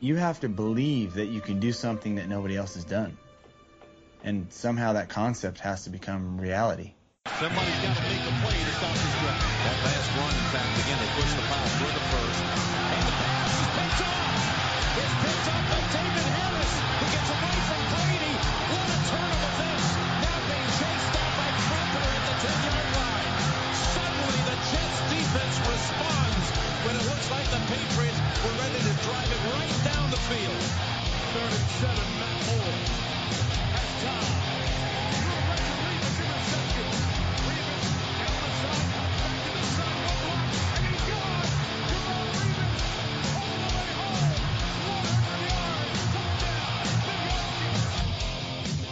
You have to believe that you can do something that nobody else has done. And somehow that concept has to become reality. Somebody's got to make the play to stop this. That last run, in fact, again, they push the for the first. And the pass is picked off. It's picked off by David Harris, who gets away from Brady. What a turnover this. Now being chased down by at the 10-yard line. Suddenly, the Jets defense responds when it looks like the Patriots were ready to drive it right down the field. Third and seven, Matt Moore. Has time.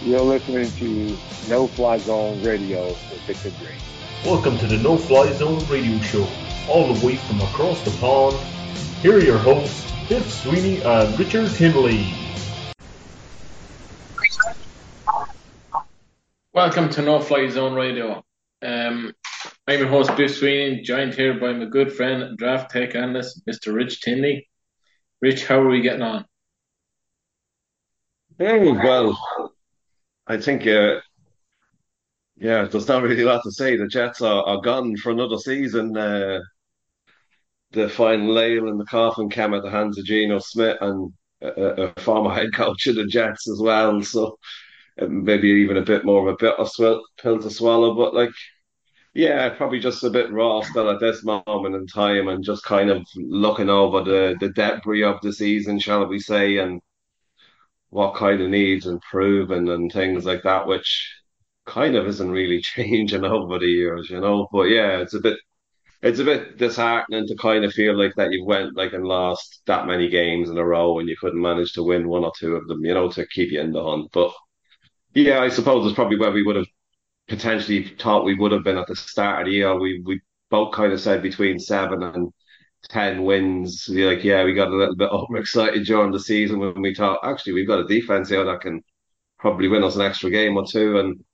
You're listening to No Fly Zone Radio with Victor Green. Welcome to the No Fly Zone Radio Show, all the way from across the pond. Here are your hosts, Biff Sweeney and Richard Tinley. Welcome to No Fly Zone Radio. Um, I'm your host, Biff Sweeney, joined here by my good friend draft tech analyst, Mr. Rich Tinley. Rich, how are we getting on? Hey, well, I think, uh, yeah, there's not really a lot to say. The Jets are, are gone for another season. Uh, the final nail in the coffin came at the hands of Geno Smith and a, a former head coach of the Jets as well. So uh, maybe even a bit more of a bitter sw- pill to swallow. But like, yeah, probably just a bit raw still at this moment in time, and just kind of looking over the the debris of the season, shall we say, and what kind of needs improving and things like that, which kind of isn't really changing over the years, you know. But yeah, it's a bit it's a bit disheartening to kind of feel like that you went like and lost that many games in a row and you couldn't manage to win one or two of them, you know, to keep you in the hunt. But yeah, I suppose it's probably where we would have potentially thought we would have been at the start of the year. We we both kind of said between seven and ten wins. You're like, yeah, we got a little bit overexcited during the season when we thought actually we've got a defense here that can probably win us an extra game or two. And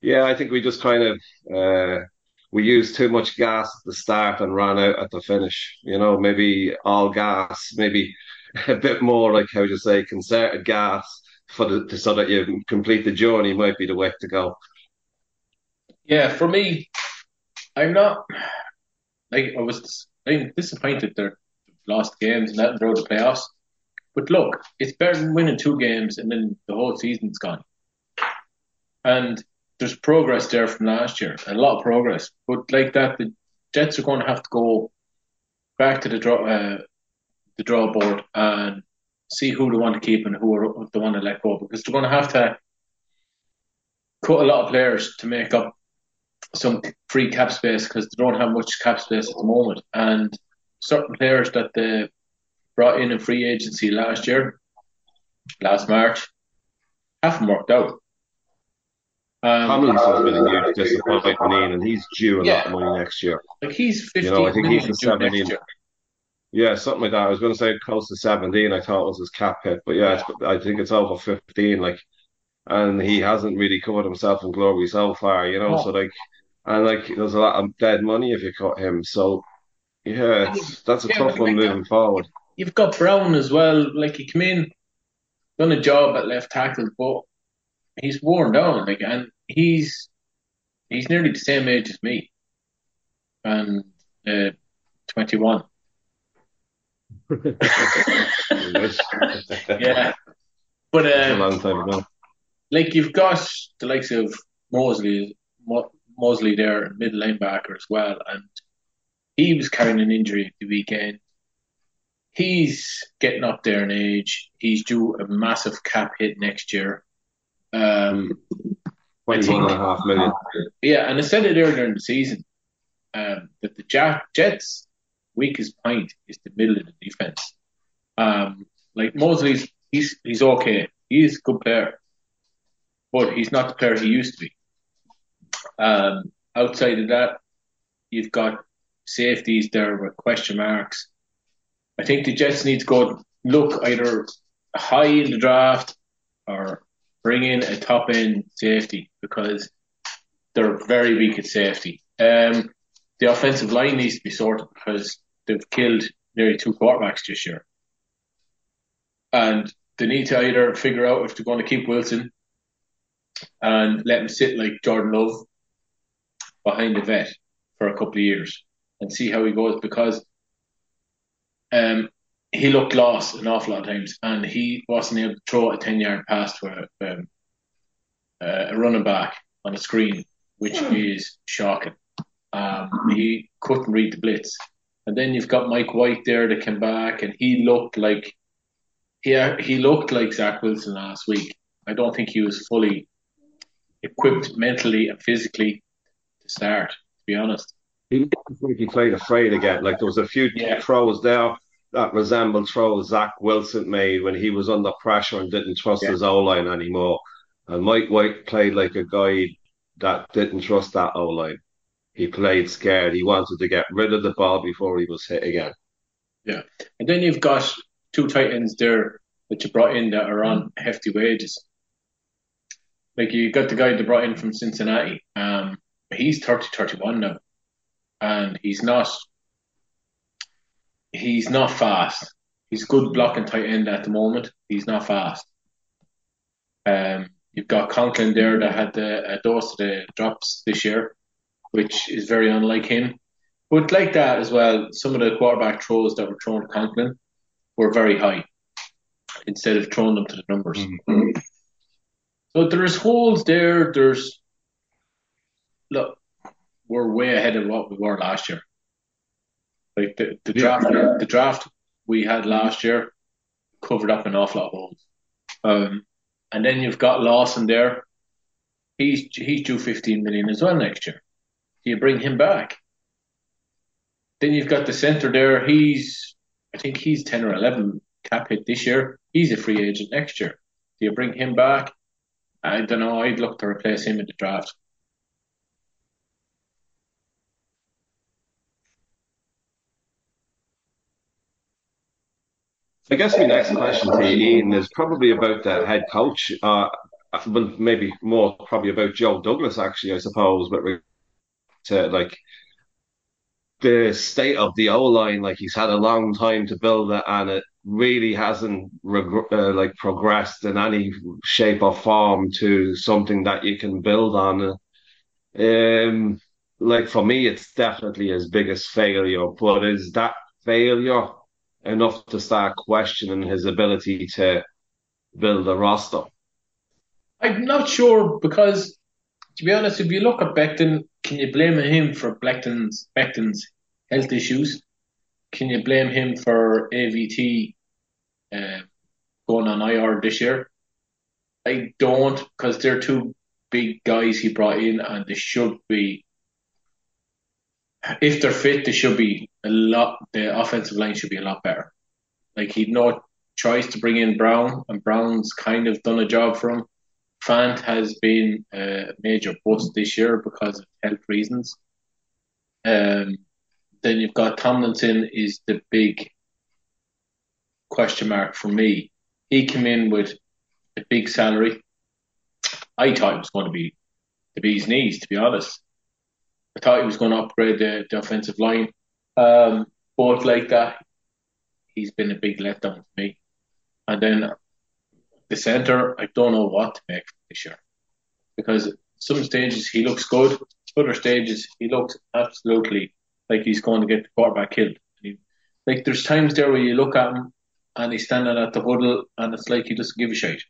yeah, I think we just kind of uh, we used too much gas at the start and ran out at the finish. You know, maybe all gas, maybe a bit more like how would you say concerted gas for the so that you complete the journey might be the way to go. Yeah, for me, I'm not like I was. I'm disappointed they're lost games and that through the playoffs. But look, it's better than winning two games and then the whole season's gone. And there's progress there from last year, a lot of progress. But like that, the Jets are going to have to go back to the draw, uh, the draw board and see who they want to keep and who are, they want to let go because they're going to have to cut a lot of players to make up some free cap space because they don't have much cap space at the moment. And certain players that they brought in in free agency last year, last March, haven't worked out. Um, Tomlinson's been a huge disappointment, and he's due a yeah, lot of money next year. Like he's fifteen. You know, I think he's the seventeen. Yeah, something like that. I was going to say close to seventeen. I thought it was his cap hit, but yeah, I think it's over fifteen. Like, and he hasn't really covered himself in glory so far. You know, oh. so like, and like, there's a lot of dead money if you cut him. So, yeah, that's a yeah, tough one moving forward. You've got Brown as well. Like he came in, done a job at left tackle, but he's worn down. Like, and he's he's nearly the same age as me, and uh, twenty one. yeah, but uh, a long time ago. Like you've got the likes of Mosley, Mosley there, middle linebacker as well, and he was carrying an injury the weekend. He's getting up there in age. He's due a massive cap hit next year. Um, Twenty-one and a half million. Yeah, and I said it earlier in the season um, that the Jets' weakest point is the middle of the defense. Um, Like Mosley's, he's he's okay. He's a good player, but he's not the player he used to be. Um, outside of that, you've got safeties there with question marks. I think the Jets need to go look either high in the draft or bring in a top end safety because they're very weak at safety. Um, the offensive line needs to be sorted because they've killed nearly two quarterbacks this year. And they need to either figure out if they're going to keep Wilson and let him sit like Jordan Love behind the vet for a couple of years and see how he goes because um, he looked lost an awful lot of times and he wasn't able to throw a 10 yard pass to a, um, a running back on a screen, which is shocking. Um, he couldn't read the blitz. And then you've got Mike White there that came back and he looked like he, he looked like Zach Wilson last week. I don't think he was fully equipped mentally and physically to start, to be honest. He looked like he played afraid again. Like there was a few Yeah. throws there that resembled throws Zach Wilson made when he was under pressure and didn't trust Yeah. his O line anymore. And Mike White played like a guy that didn't trust that O line. He played scared. He wanted to get rid of the ball before he was hit again. Yeah. And then you've got two tight ends there that you brought in that are on hefty wages. Like you got the guy that brought in from Cincinnati. Um, he's 30, 31 now. And he's not he's not fast. He's good blocking tight end at the moment. He's not fast. Um, you've got Conklin there that had the, a dose of the drops this year, which is very unlike him. But like that as well, some of the quarterback throws that were thrown to Conklin were very high instead of throwing them to the numbers. So there's holes there. There's look, we're way ahead of what we were last year. Like the, the draft, the draft we had last year covered up an awful lot of holes. Um, and then you've got Lawson there. He's he's due 15 million as well next year. Do you bring him back? Then you've got the centre there. He's, I think he's 10 or 11 cap hit this year. He's a free agent next year. Do you bring him back? I don't know. I'd look to replace him in the draft. I guess my next question to you, Ian, is probably about the head coach. Uh, maybe more probably about Joe Douglas, actually, I suppose, but to like the state of the O line, like he's had a long time to build it, and it really hasn't reg- uh, like progressed in any shape or form to something that you can build on. Um, like for me, it's definitely his biggest failure. But is that failure enough to start questioning his ability to build a roster? I'm not sure because, to be honest, if you look at Becton, can you blame him for Becton's Becton's health issues? Can you blame him for AVT uh, going on IR this year? I don't, because they're two big guys he brought in, and they should be. If they're fit, they should be a lot. The offensive line should be a lot better. Like he'd no choice to bring in Brown, and Brown's kind of done a job for him. Fant has been a major bust this year because of health reasons. Um, then you've got Tomlinson is the big question mark for me. He came in with a big salary. I thought it was going to be the bee's knees, to be honest. I thought he was going to upgrade the, the offensive line. Um, but like that, he's been a big letdown to me. And then the centre, I don't know what to make this year. Because some stages he looks good, other stages he looks absolutely like he's going to get the quarterback killed. He, like there's times there where you look at him and he's standing at the huddle and it's like he doesn't give a shit.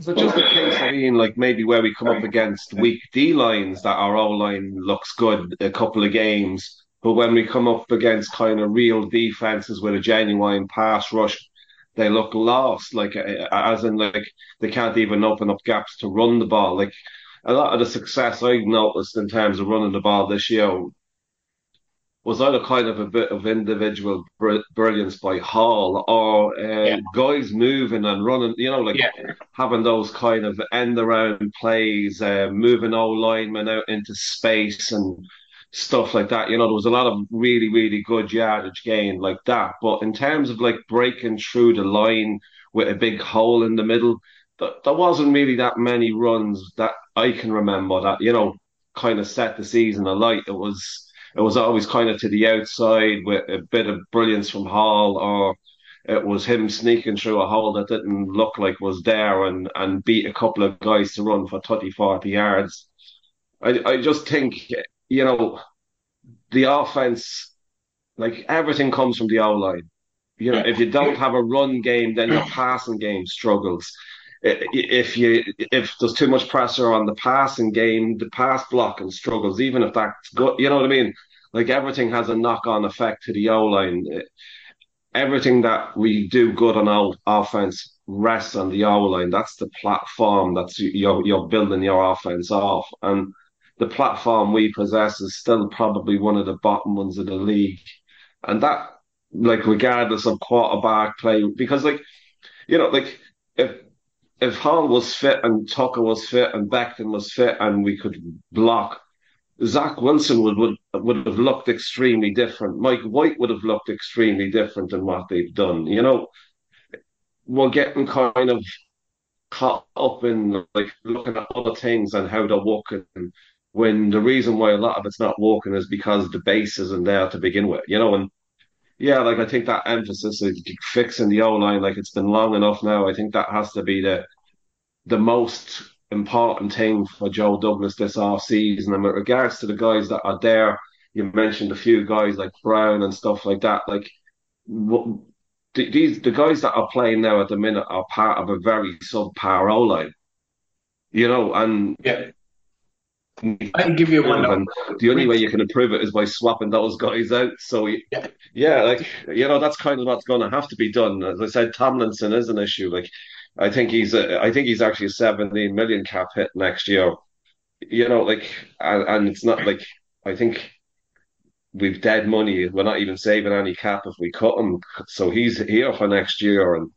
So just a case of being like maybe where we come up against weak D lines that our O line looks good a couple of games, but when we come up against kind of real defenses with a genuine pass rush, they look lost. Like as in like they can't even open up gaps to run the ball. Like a lot of the success I've noticed in terms of running the ball this year was either kind of a bit of individual br- brilliance by Hall or uh, Yeah. guys moving and running, you know, like Yeah. having those kind of end around plays, uh, moving old linemen out into space and stuff like that. You know, there was a lot of really, really good yardage gain like that. But in terms of like breaking through the line with a big hole in the middle, th- there wasn't really that many runs that I can remember that, you know, kind of set the season alight. It was it was always kind of to the outside with a bit of brilliance from Hall, or it was him sneaking through a hole that didn't look like was there and, and beat a couple of guys to run for 30, 40 yards. I, I just think, you know, the offense, like everything comes from the O line. You know, if you don't have a run game, then your passing game struggles. If you if there's too much pressure on the passing game, the pass blocking struggles. Even if that's good, you know what I mean. Like everything has a knock-on effect to the O line. Everything that we do good on our offense rests on the O line. That's the platform that's you're you're building your offense off, and the platform we possess is still probably one of the bottom ones of the league. And that, like, regardless of quarterback play, because like you know, like if if Hall was fit and Tucker was fit and Becton was fit and we could block, Zach Wilson would, would would have looked extremely different. Mike White would have looked extremely different than what they've done. You know, we're getting kind of caught up in like looking at other things and how they're working. When the reason why a lot of it's not working is because the base isn't there to begin with. You know, and yeah, like I think that emphasis of fixing the O line, like it's been long enough now. I think that has to be the the most important thing for Joe Douglas this off season. And with regards to the guys that are there, you mentioned a few guys like Brown and stuff like that. Like what, these the guys that are playing now at the minute are part of a very subpar O line. You know, and Yeah. I can give you one. and the only way you can improve it is by swapping those guys out. So Yeah. yeah, like you know, that's kind of what's going to have to be done. As I said, Tomlinson is an issue. Like I think he's a, I think he's actually a 17 million cap hit next year. You know, like and, and it's not like I think we've dead money. We're not even saving any cap if we cut him. So he's here for next year, and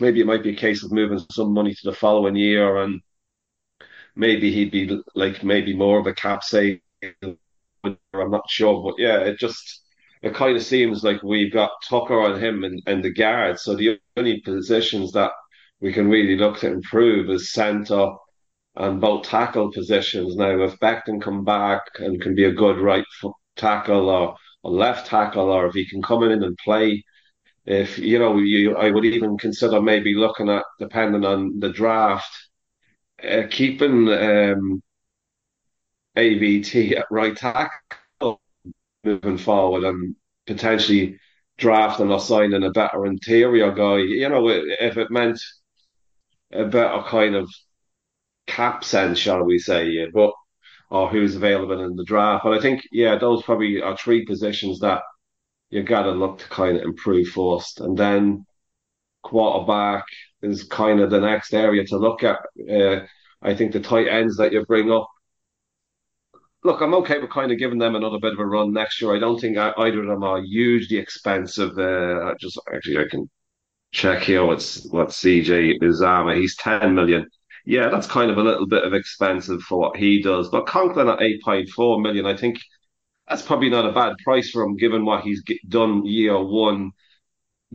maybe it might be a case of moving some money to the following year, and maybe he'd be like maybe more of a cap save. I'm not sure, but yeah, it just it kind of seems like we've got Tucker on him and, and the guard. So the only positions that we can really look to improve is centre and both tackle positions. Now, if Becton come back and can be a good right tackle or a left tackle, or if he can come in and play, if you know, you I would even consider maybe looking at depending on the draft, uh, keeping um, AVT at right tackle moving forward and potentially drafting or signing a better interior guy. You know, if it meant a better kind of cap sense, shall we say, but or who's available in the draft. But I think, yeah, those probably are three positions that you got to look to kind of improve first, and then quarterback is kind of the next area to look at. Uh, I think the tight ends that you bring up look, I'm okay with kind of giving them another bit of a run next year. I don't think either of them are hugely expensive. Uh, just actually, I can check here what's what CJ Uzomah. He's 10 million. Yeah, that's kind of a little bit of expensive for what he does. But Conklin at 8.4 million, I think that's probably not a bad price for him, given what he's done year one,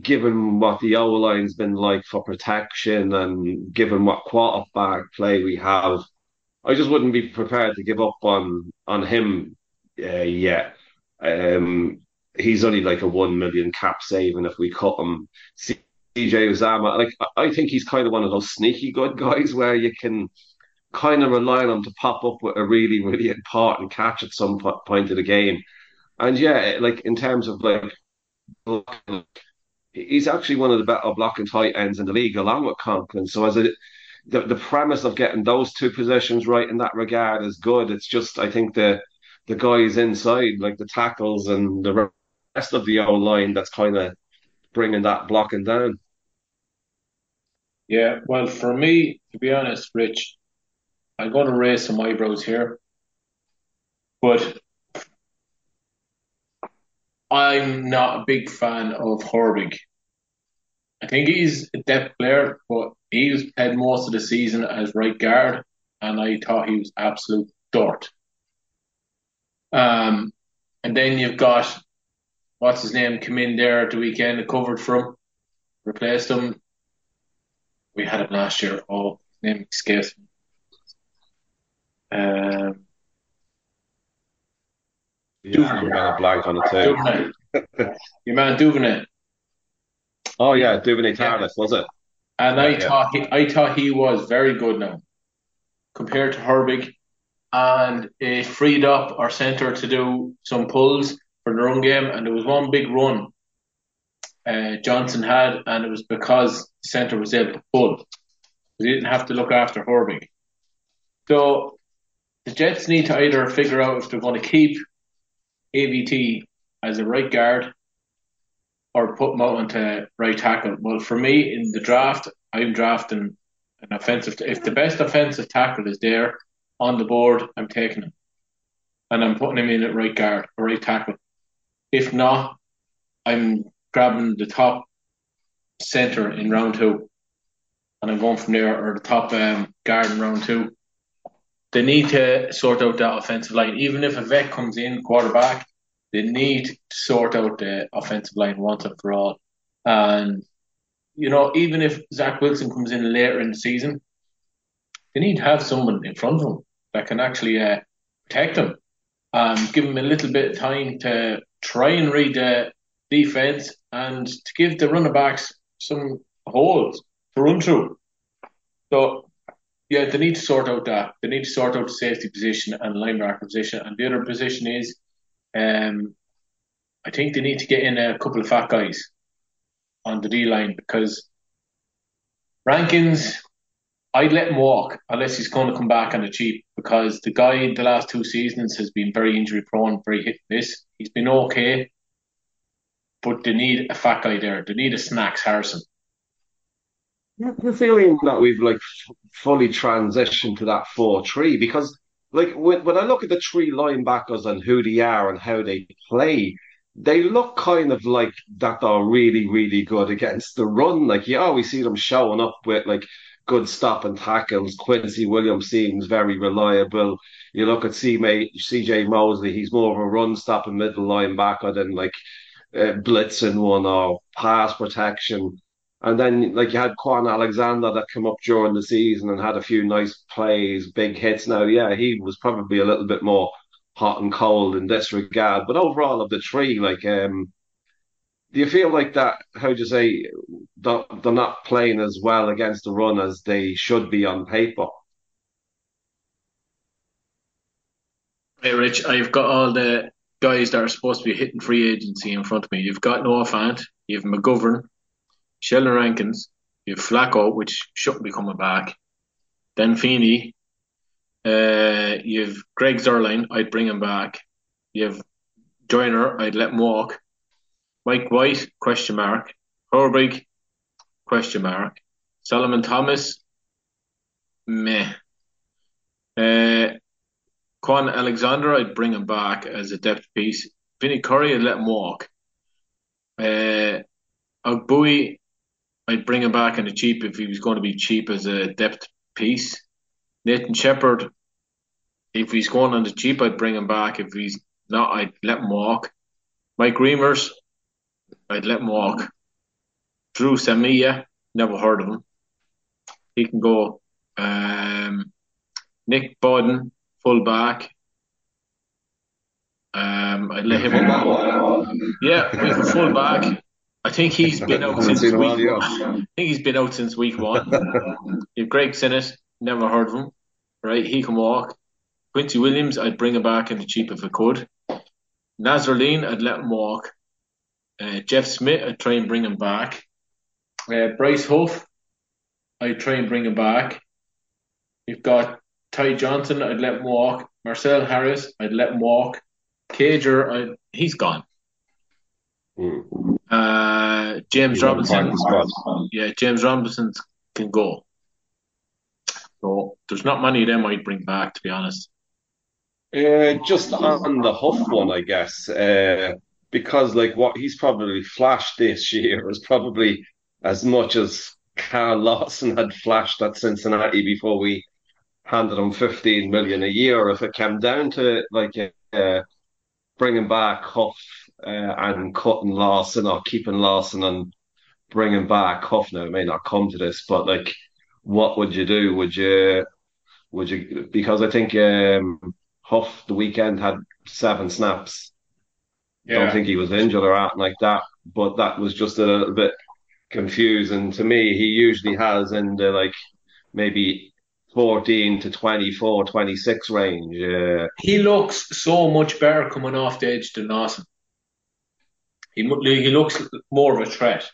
given what the O line's been like for protection, and given what quarterback play we have. I just wouldn't be prepared to give up on on him uh, yet. Um, he's only like a one million cap saving if we cut him. CJ Uzomah, like I think he's kind of one of those sneaky good guys where you can kind of rely on him to pop up with a really really important catch at some point of the game. And yeah, like in terms of like, he's actually one of the better blocking tight ends in the league, along with Conklin. So as a the, the premise of getting those two positions right in that regard is good. It's just I think the the guys inside, like the tackles and the rest of the O line, that's kind of bringing that blocking down. Yeah, well, for me, to be honest, Rich, I'm going to raise some eyebrows here, but I'm not a big fan of Herbig. I think he's a depth player, but he's played most of the season as right guard, and I thought he was absolute dirt. Um, and then you've got what's his name come in there at the weekend, covered from, replaced him. We had him last year. Oh, his name escapes me. Um, Yeah, I'm gonna blank on it too. Duvernay. Your man Duvernay. Oh yeah, Duvernay Tardif, was it? And I Yeah. thought he, I thought he was very good now compared to Herbig, and it freed up our centre to do some pulls for the run game. And there was one big run uh, Johnson had, and it was because the centre was able to pull. He didn't have to look after Herbig. So the Jets need to either figure out if they're going to keep AVT as a right guard or put out onto right tackle. Well, for me in the draft, I'm drafting an offensive. If the best offensive tackle is there on the board, I'm taking him, and I'm putting him in at right guard or right tackle. If not, I'm grabbing the top center in round two, and I'm going from there, or the top um, guard in round two. They need to sort out that offensive line. Even if a vet comes in, quarterback, they need to sort out the offensive line once and for all. And, you know, even if Zach Wilson comes in later in the season, they need to have someone in front of him that can actually uh, protect him. Um, give him a little bit of time to try and read the defense and to give the running backs some holes to run through. So, yeah, they need to sort out that. They need to sort out the safety position and linebacker position. And the other position is, um, I think they need to get in a couple of fat guys on the D line because Rankins, I'd let him walk unless he's going to come back on the cheap because the guy in the last two seasons has been very injury prone, very hit miss. He's been okay, but they need a fat guy there. They need a Snacks Harrison. The feeling that we've like f- fully transitioned to that four three because like when, when I look at the three linebackers and who they are and how they play, they look kind of like that they're really really good against the run. Like you always see them showing up with like good stop and tackles. Quincy Williams seems very reliable. You look at CJ, Mosley, he's more of a run stopping middle linebacker than like uh, blitzing one or pass protection. And then, like, you had Kwon Alexander that came up during the season and had a few nice plays, big hits. Now, yeah, he was probably a little bit more hot and cold in this regard. But overall, of the three, like, um, do you feel like that? How do you say they're, not playing as well against the run as they should be on paper? Hey, Rich, I've got all the guys that are supposed to be hitting free agency in front of me. You've got Noah Fant, you have McGovern, Sheldon Rankins, you have Flacco, which shouldn't be coming back. Then Feeney, uh, you have Greg Zuerlein, I'd bring him back. You have Joyner, I'd let him walk. Mike White, question mark. Herbig, question mark. Solomon Thomas, meh. Uh, Kwon Alexander, I'd bring him back as a depth piece. Vinny Curry, I'd let him walk. Uh, Ogbui, I'd bring him back on the cheap if he was going to be cheap as a depth piece. Nathan Shepherd, if he's going on the cheap, I'd bring him back. If he's not, I'd let him walk. Mike Remmers, I'd let him walk. Dru Samia, never heard of him. He can go. Um, Nick Bawden, full back. Um, I'd let him. Yeah, we a full back. I think he's been out since week year. I think he's been out since week one. have Greg Sinnott, never heard of him. Right, he can walk. Quincy Williams, I'd bring him back in the cheap if I could. Nazarline, I'd let him walk. Uh, Jeff Smith, I'd try and bring him back. Uh, Bryce Huff, I'd try and bring him back. You've got Ty Johnson, I'd let him walk. Marcell Harris, I'd let him walk. Cager, I, he's gone. Hmm. Uh, James He's Robinson, yeah, James Robinson can go. So there's not many of them I'd bring back, to be honest. Uh, just on the Huff one, I guess. Uh, because like what he's probably flashed this year is probably as much as Carl Lawson had flashed at Cincinnati before we handed him 15 million a year. If it came down to like uh, bringing back Huff uh, and cutting Lawson or keeping Lawson and bringing back Huff, now it may not come to this, but like, what would you do? Would you, would you, because I think um, Huff the weekend had seven snaps. Yeah. Don't think he was injured or anything like that, but that was just a little bit confusing to me. He usually has in the like maybe 14 to 24, 26 range. Uh, he looks so much better coming off the edge than Lawson. He, he looks more of a threat.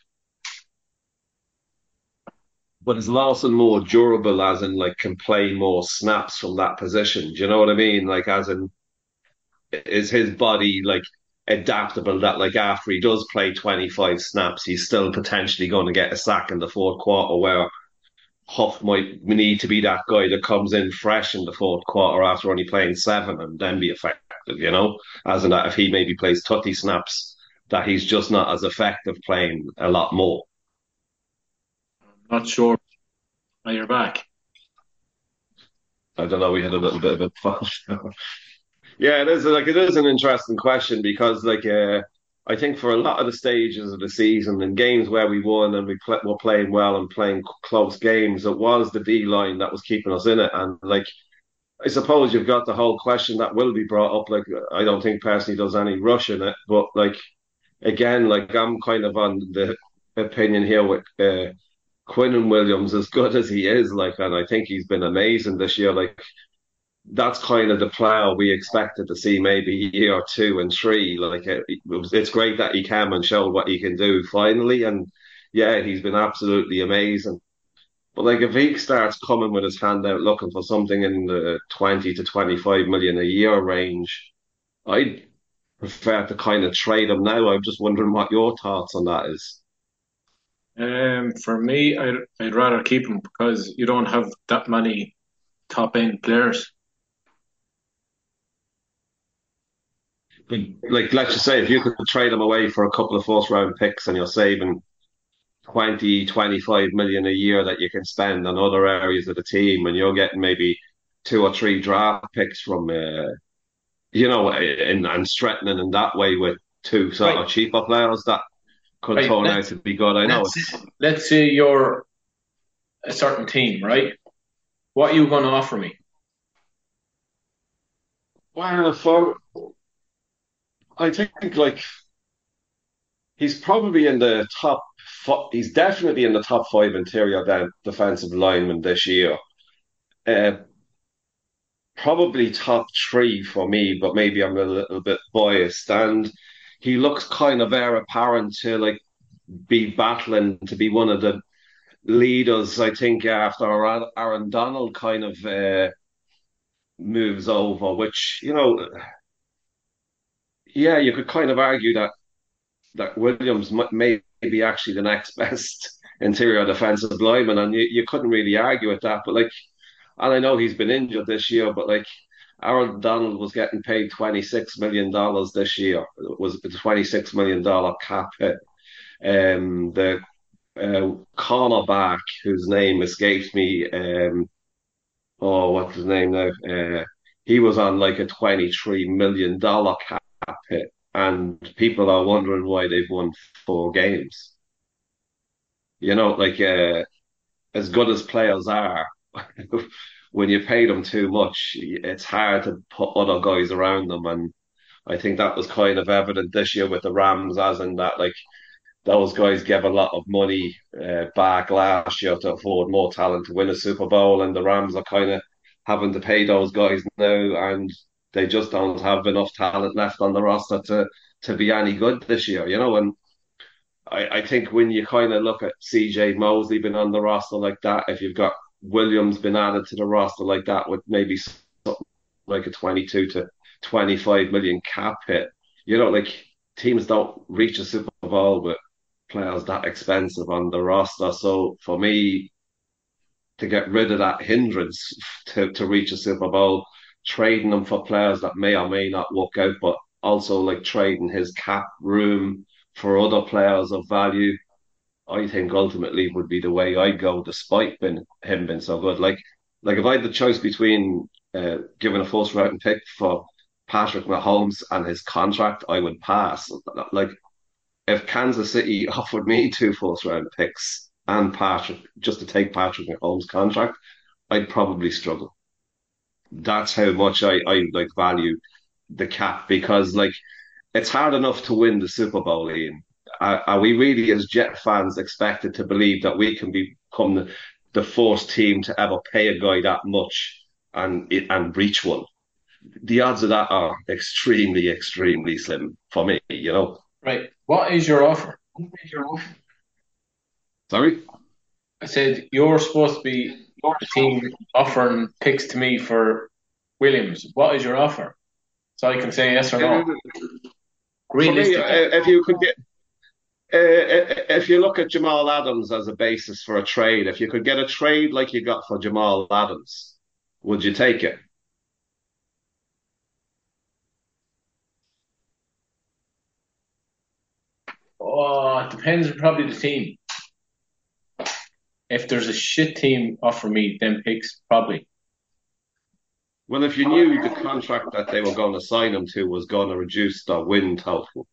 But is Lawson more durable, as in like can play more snaps from that position? Do you know what I mean? Like, as in, is his body like adaptable that like after he does play 25 snaps, he's still potentially going to get a sack in the fourth quarter where Huff might need to be that guy that comes in fresh in the fourth quarter after only playing seven and then be effective, you know? As in that if he maybe plays 30 snaps, that he's just not as effective playing a lot more. I'm not sure. Now you're back. I don't know. We had a little bit of a fault. yeah, it is like it is an interesting question because like uh, I think for a lot of the stages of the season and games where we won and we pl- were playing well and playing close games, it was the D line that was keeping us in it. And like, I suppose you've got the whole question that will be brought up. Like, I don't think personally does any rush in it, but like, again, like I'm kind of on the opinion here with uh, Quinnen Williams, as good as he is, like, and I think he's been amazing this year. Like, that's kind of the player we expected to see maybe year two and three. Like it, it's great that he came and showed what he can do finally, and yeah, he's been absolutely amazing. But like if he starts coming with his hand out looking for something in the twenty to twenty five million a year range, I'd prefer to kind of trade him now. I'm just wondering what your thoughts on that is. Um, for me, I'd, I'd rather keep him because you don't have that many top end players. like let's just say if you could trade them away for a couple of first round picks and you're saving 20 25 million a year that you can spend on other areas of the team and you're getting maybe two or three draft picks from uh, you know and, and strengthening in that way with two sort right. of cheaper players that could right. turn out to be good I know let's, let's say you're a certain team right what are you going to offer me well for I think like he's probably in the top. He's definitely in the top five interior defensive linemen this year. Uh, probably top three for me, but maybe I'm a little bit biased. And he looks kind of heir apparent to like be battling to be one of the leaders. I think after Aaron Donald kind of uh, moves over, which you know yeah, you could kind of argue that that Williams may be actually the next best interior defensive lineman, and you, you couldn't really argue with that. But like, and I know he's been injured this year, but like Aaron Donald was getting paid twenty six million dollars this year. It was a twenty six million dollar cap hit. Um, the uh, cornerback whose name escapes me. Um, oh, what's his name now? Uh, he was on like a twenty three million dollar cap hit, and people are wondering why they've won four games. You know, like uh, as good as players are, when you pay them too much, it's hard to put other guys around them. And I think that was kind of evident this year with the Rams, as in that like those guys gave a lot of money uh, back last year to afford more talent to win a Super Bowl, and the Rams are kind of having to pay those guys now, and they just don't have enough talent left on the roster to to be any good this year, you know. And I, I think when you kind of look at CJ Mosley being on the roster like that, if you've got Williams been added to the roster like that with maybe something like a 22 to 25 million cap hit, you know, like teams don't reach a Super Bowl with players that expensive on the roster. So for me, to get rid of that hindrance to, to reach a Super Bowl, trading them for players that may or may not work out, but also like trading his cap room for other players of value. I think ultimately would be the way I go, despite been, him being so good. Like, like if I had the choice between uh, giving a first round pick for Patrick Mahomes and his contract, I would pass. Like, if Kansas City offered me two first round picks and Patrick just to take Patrick Mahomes' contract, I'd probably struggle. That's how much I, I like value the cap because like it's hard enough to win the Super Bowl, Ian. Are, are we really, as Jet fans, expected to believe that we can become the, the first team to ever pay a guy that much and and reach one? The odds of that are extremely, extremely slim for me. You know. Right. What is your offer? What is your offer? Sorry. I said you're supposed to be the team offering picks to me for Williams. What is your offer? So I can say yes or no. For me, if you could get, uh, if you look at Jamal Adams as a basis for a trade, if you could get a trade like you got for Jamal Adams, would you take it? Oh, it depends on probably the team. If there's a shit team offer me them picks, probably. Well, if you knew the contract that they were going to sign him to was going to reduce the win total,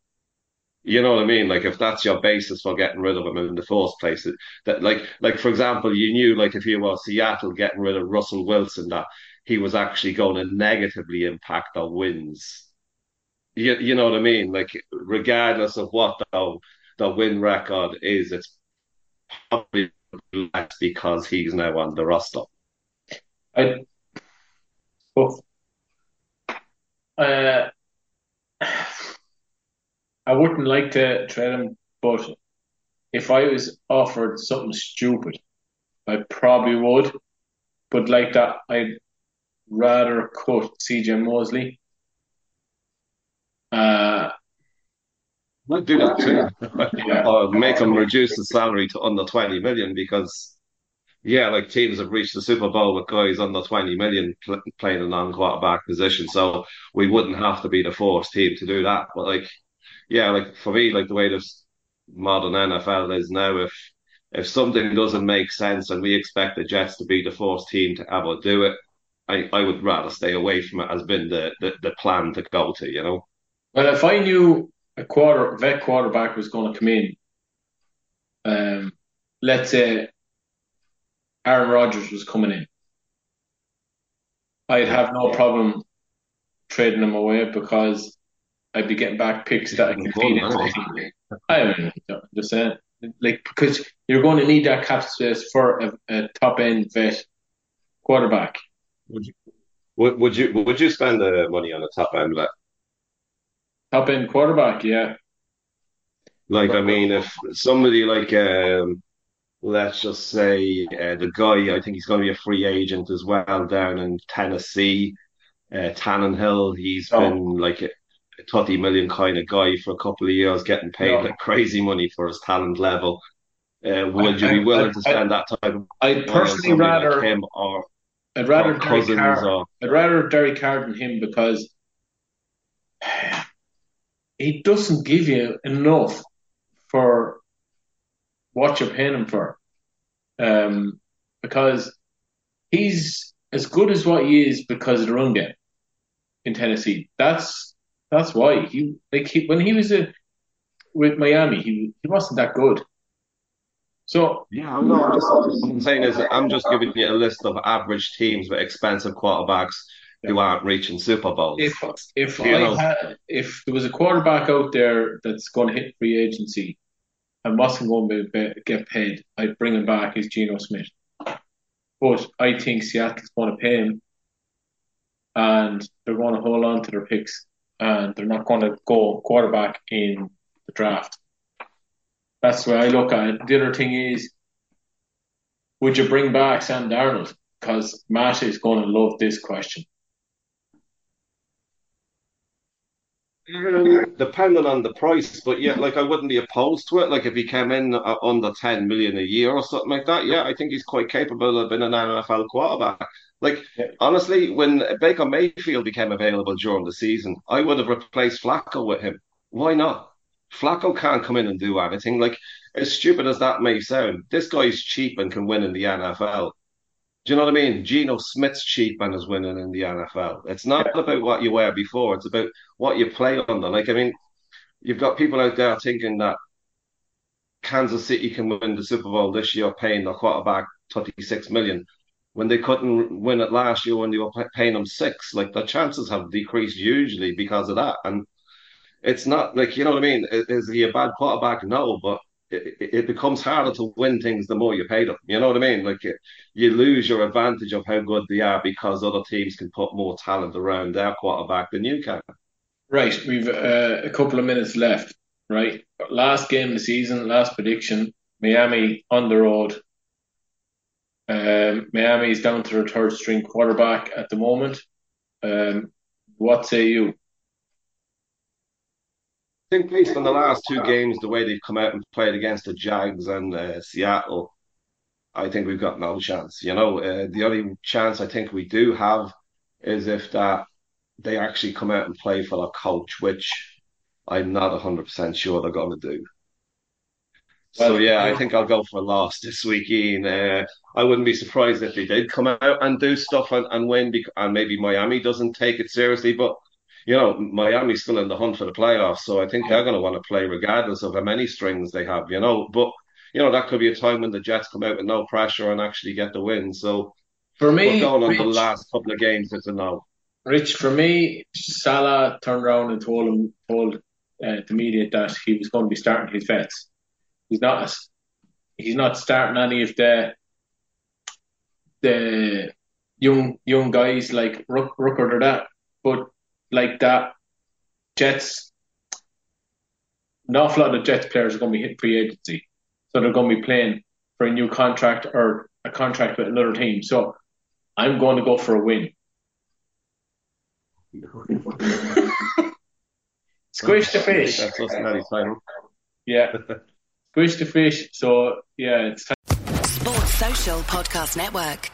you know what I mean? Like if that's your basis for getting rid of him in the first place, that like like for example, you knew like if you were Seattle getting rid of Russell Wilson, that he was actually going to negatively impact their wins. You you know what I mean? Like regardless of what the the win record is, it's probably less because he's now on the roster. I but uh, I wouldn't like to trade him, but if I was offered something stupid, I probably would. But like that, I'd rather cut CJ Mosley. Uh, I'd do that too. yeah. or make him reduce the salary to under 20 million because yeah, like teams have reached the Super Bowl with guys under 20 million pl- playing a non quarterback position. So we wouldn't have to be the fourth team to do that. But like, yeah, like for me, like the way this modern NFL is now, if if something doesn't make sense and we expect the Jets to be the fourth team to ever do it, I, I would rather stay away from it as been the, the, the plan to go to, you know? Well, if I knew a quarter vet quarterback was going to come in, um, let's say Aaron Rodgers was coming in, I'd have no problem trading him away because I'd be getting back picks that I can feed into I mean, just saying, like because you're going to need that cap space for a, a top end vet quarterback. Would you would, would you would you spend the money on a top end vet? Top end quarterback, yeah. Like I mean, if somebody like um, let's just say uh, the guy, I think he's going to be a free agent as well down in Tennessee. Uh, Tannehill, he's oh. been like a, a 30 million kind of guy for a couple of years, getting paid like crazy money for his talent level. Uh, would I, you be willing I, to spend I, that type of I'd personally rather like him or I'd rather Cousins Carr, or I'd rather Derek Carr than him because he doesn't give you enough for what you're paying him for. Um, because he's as good as what he is because of the run game in Tennessee. That's that's why he like he, when he was a, with Miami, he he wasn't that good. So yeah, I'm not. Just, what I'm saying is, I'm just giving you a list of average teams with expensive quarterbacks who aren't reaching Super Bowls. If if I know. had if there was a quarterback out there that's going to hit free agency and wasn't going to get paid, I'd bring him back as Geno Smith. But I think Seattle's going to pay him, and they're going to hold on to their picks, and they're not going to go quarterback in the draft. That's the way I look at it. The other thing is, would you bring back Sam Darnold? Because Matt is going to love this question. Um, depending on the price, but yeah, like I wouldn't be opposed to it. Like if he came in uh, under 10 million a year or something like that, yeah, I think he's quite capable of being an NFL quarterback. Like Yeah. honestly, when Baker Mayfield became available during the season, I would have replaced Flacco with him. Why not? Flacco can't come in and do anything. Like as stupid as that may sound, this guy's cheap and can win in the NFL. Do you know what I mean? Geno Smith's cheap and is winning in the NFL. It's not about what you wear before; it's about what you play under. Like I mean, you've got people out there thinking that Kansas City can win the Super Bowl this year, paying their quarterback 26 million when they couldn't win it last year when they were paying them six. Like the chances have decreased hugely because of that. And it's not like, you know what I mean? Is he a bad quarterback? No, but it, it becomes harder to win things the more you pay them. You know what I mean? Like you, you lose your advantage of how good they are because other teams can put more talent around their quarterback than you can. Right, we've uh, a couple of minutes left. Right, last game of the season, last prediction: Miami on the road. Um, Miami is down to their third string quarterback at the moment. Um, what say you? I think based on the last two games, the way they've come out and played against the Jags and uh, Seattle, I think we've got no chance. You know, uh, the only chance I think we do have is if that they actually come out and play for their coach, which I'm not 100% sure they're going to do. So Well, yeah, I think I'll go for a loss this weekend. Uh, I wouldn't be surprised if they did come out and do stuff and, and win, bec- and maybe Miami doesn't take it seriously. But you know, Miami's still in the hunt for the playoffs, so I think they're going to want to play regardless of how many strings they have. You know, but you know that could be a time when the Jets come out with no pressure and actually get the win. So For we're me, going on the last couple of games. It's a no. Rich, for me, Saleh turned around and told him, told uh, the media that he was going to be starting his vets. He's not. He's not starting any of the the young young guys like Rook, Rooker or that, but like that Jets. An awful lot of Jets players are going to be hit free agency, so they're going to be playing for a new contract or a contract with another team. So I'm going to go for a win. Squish the fish. That's us any time. Yeah. Squish the fish. So yeah, it's Sports Social Podcast Network.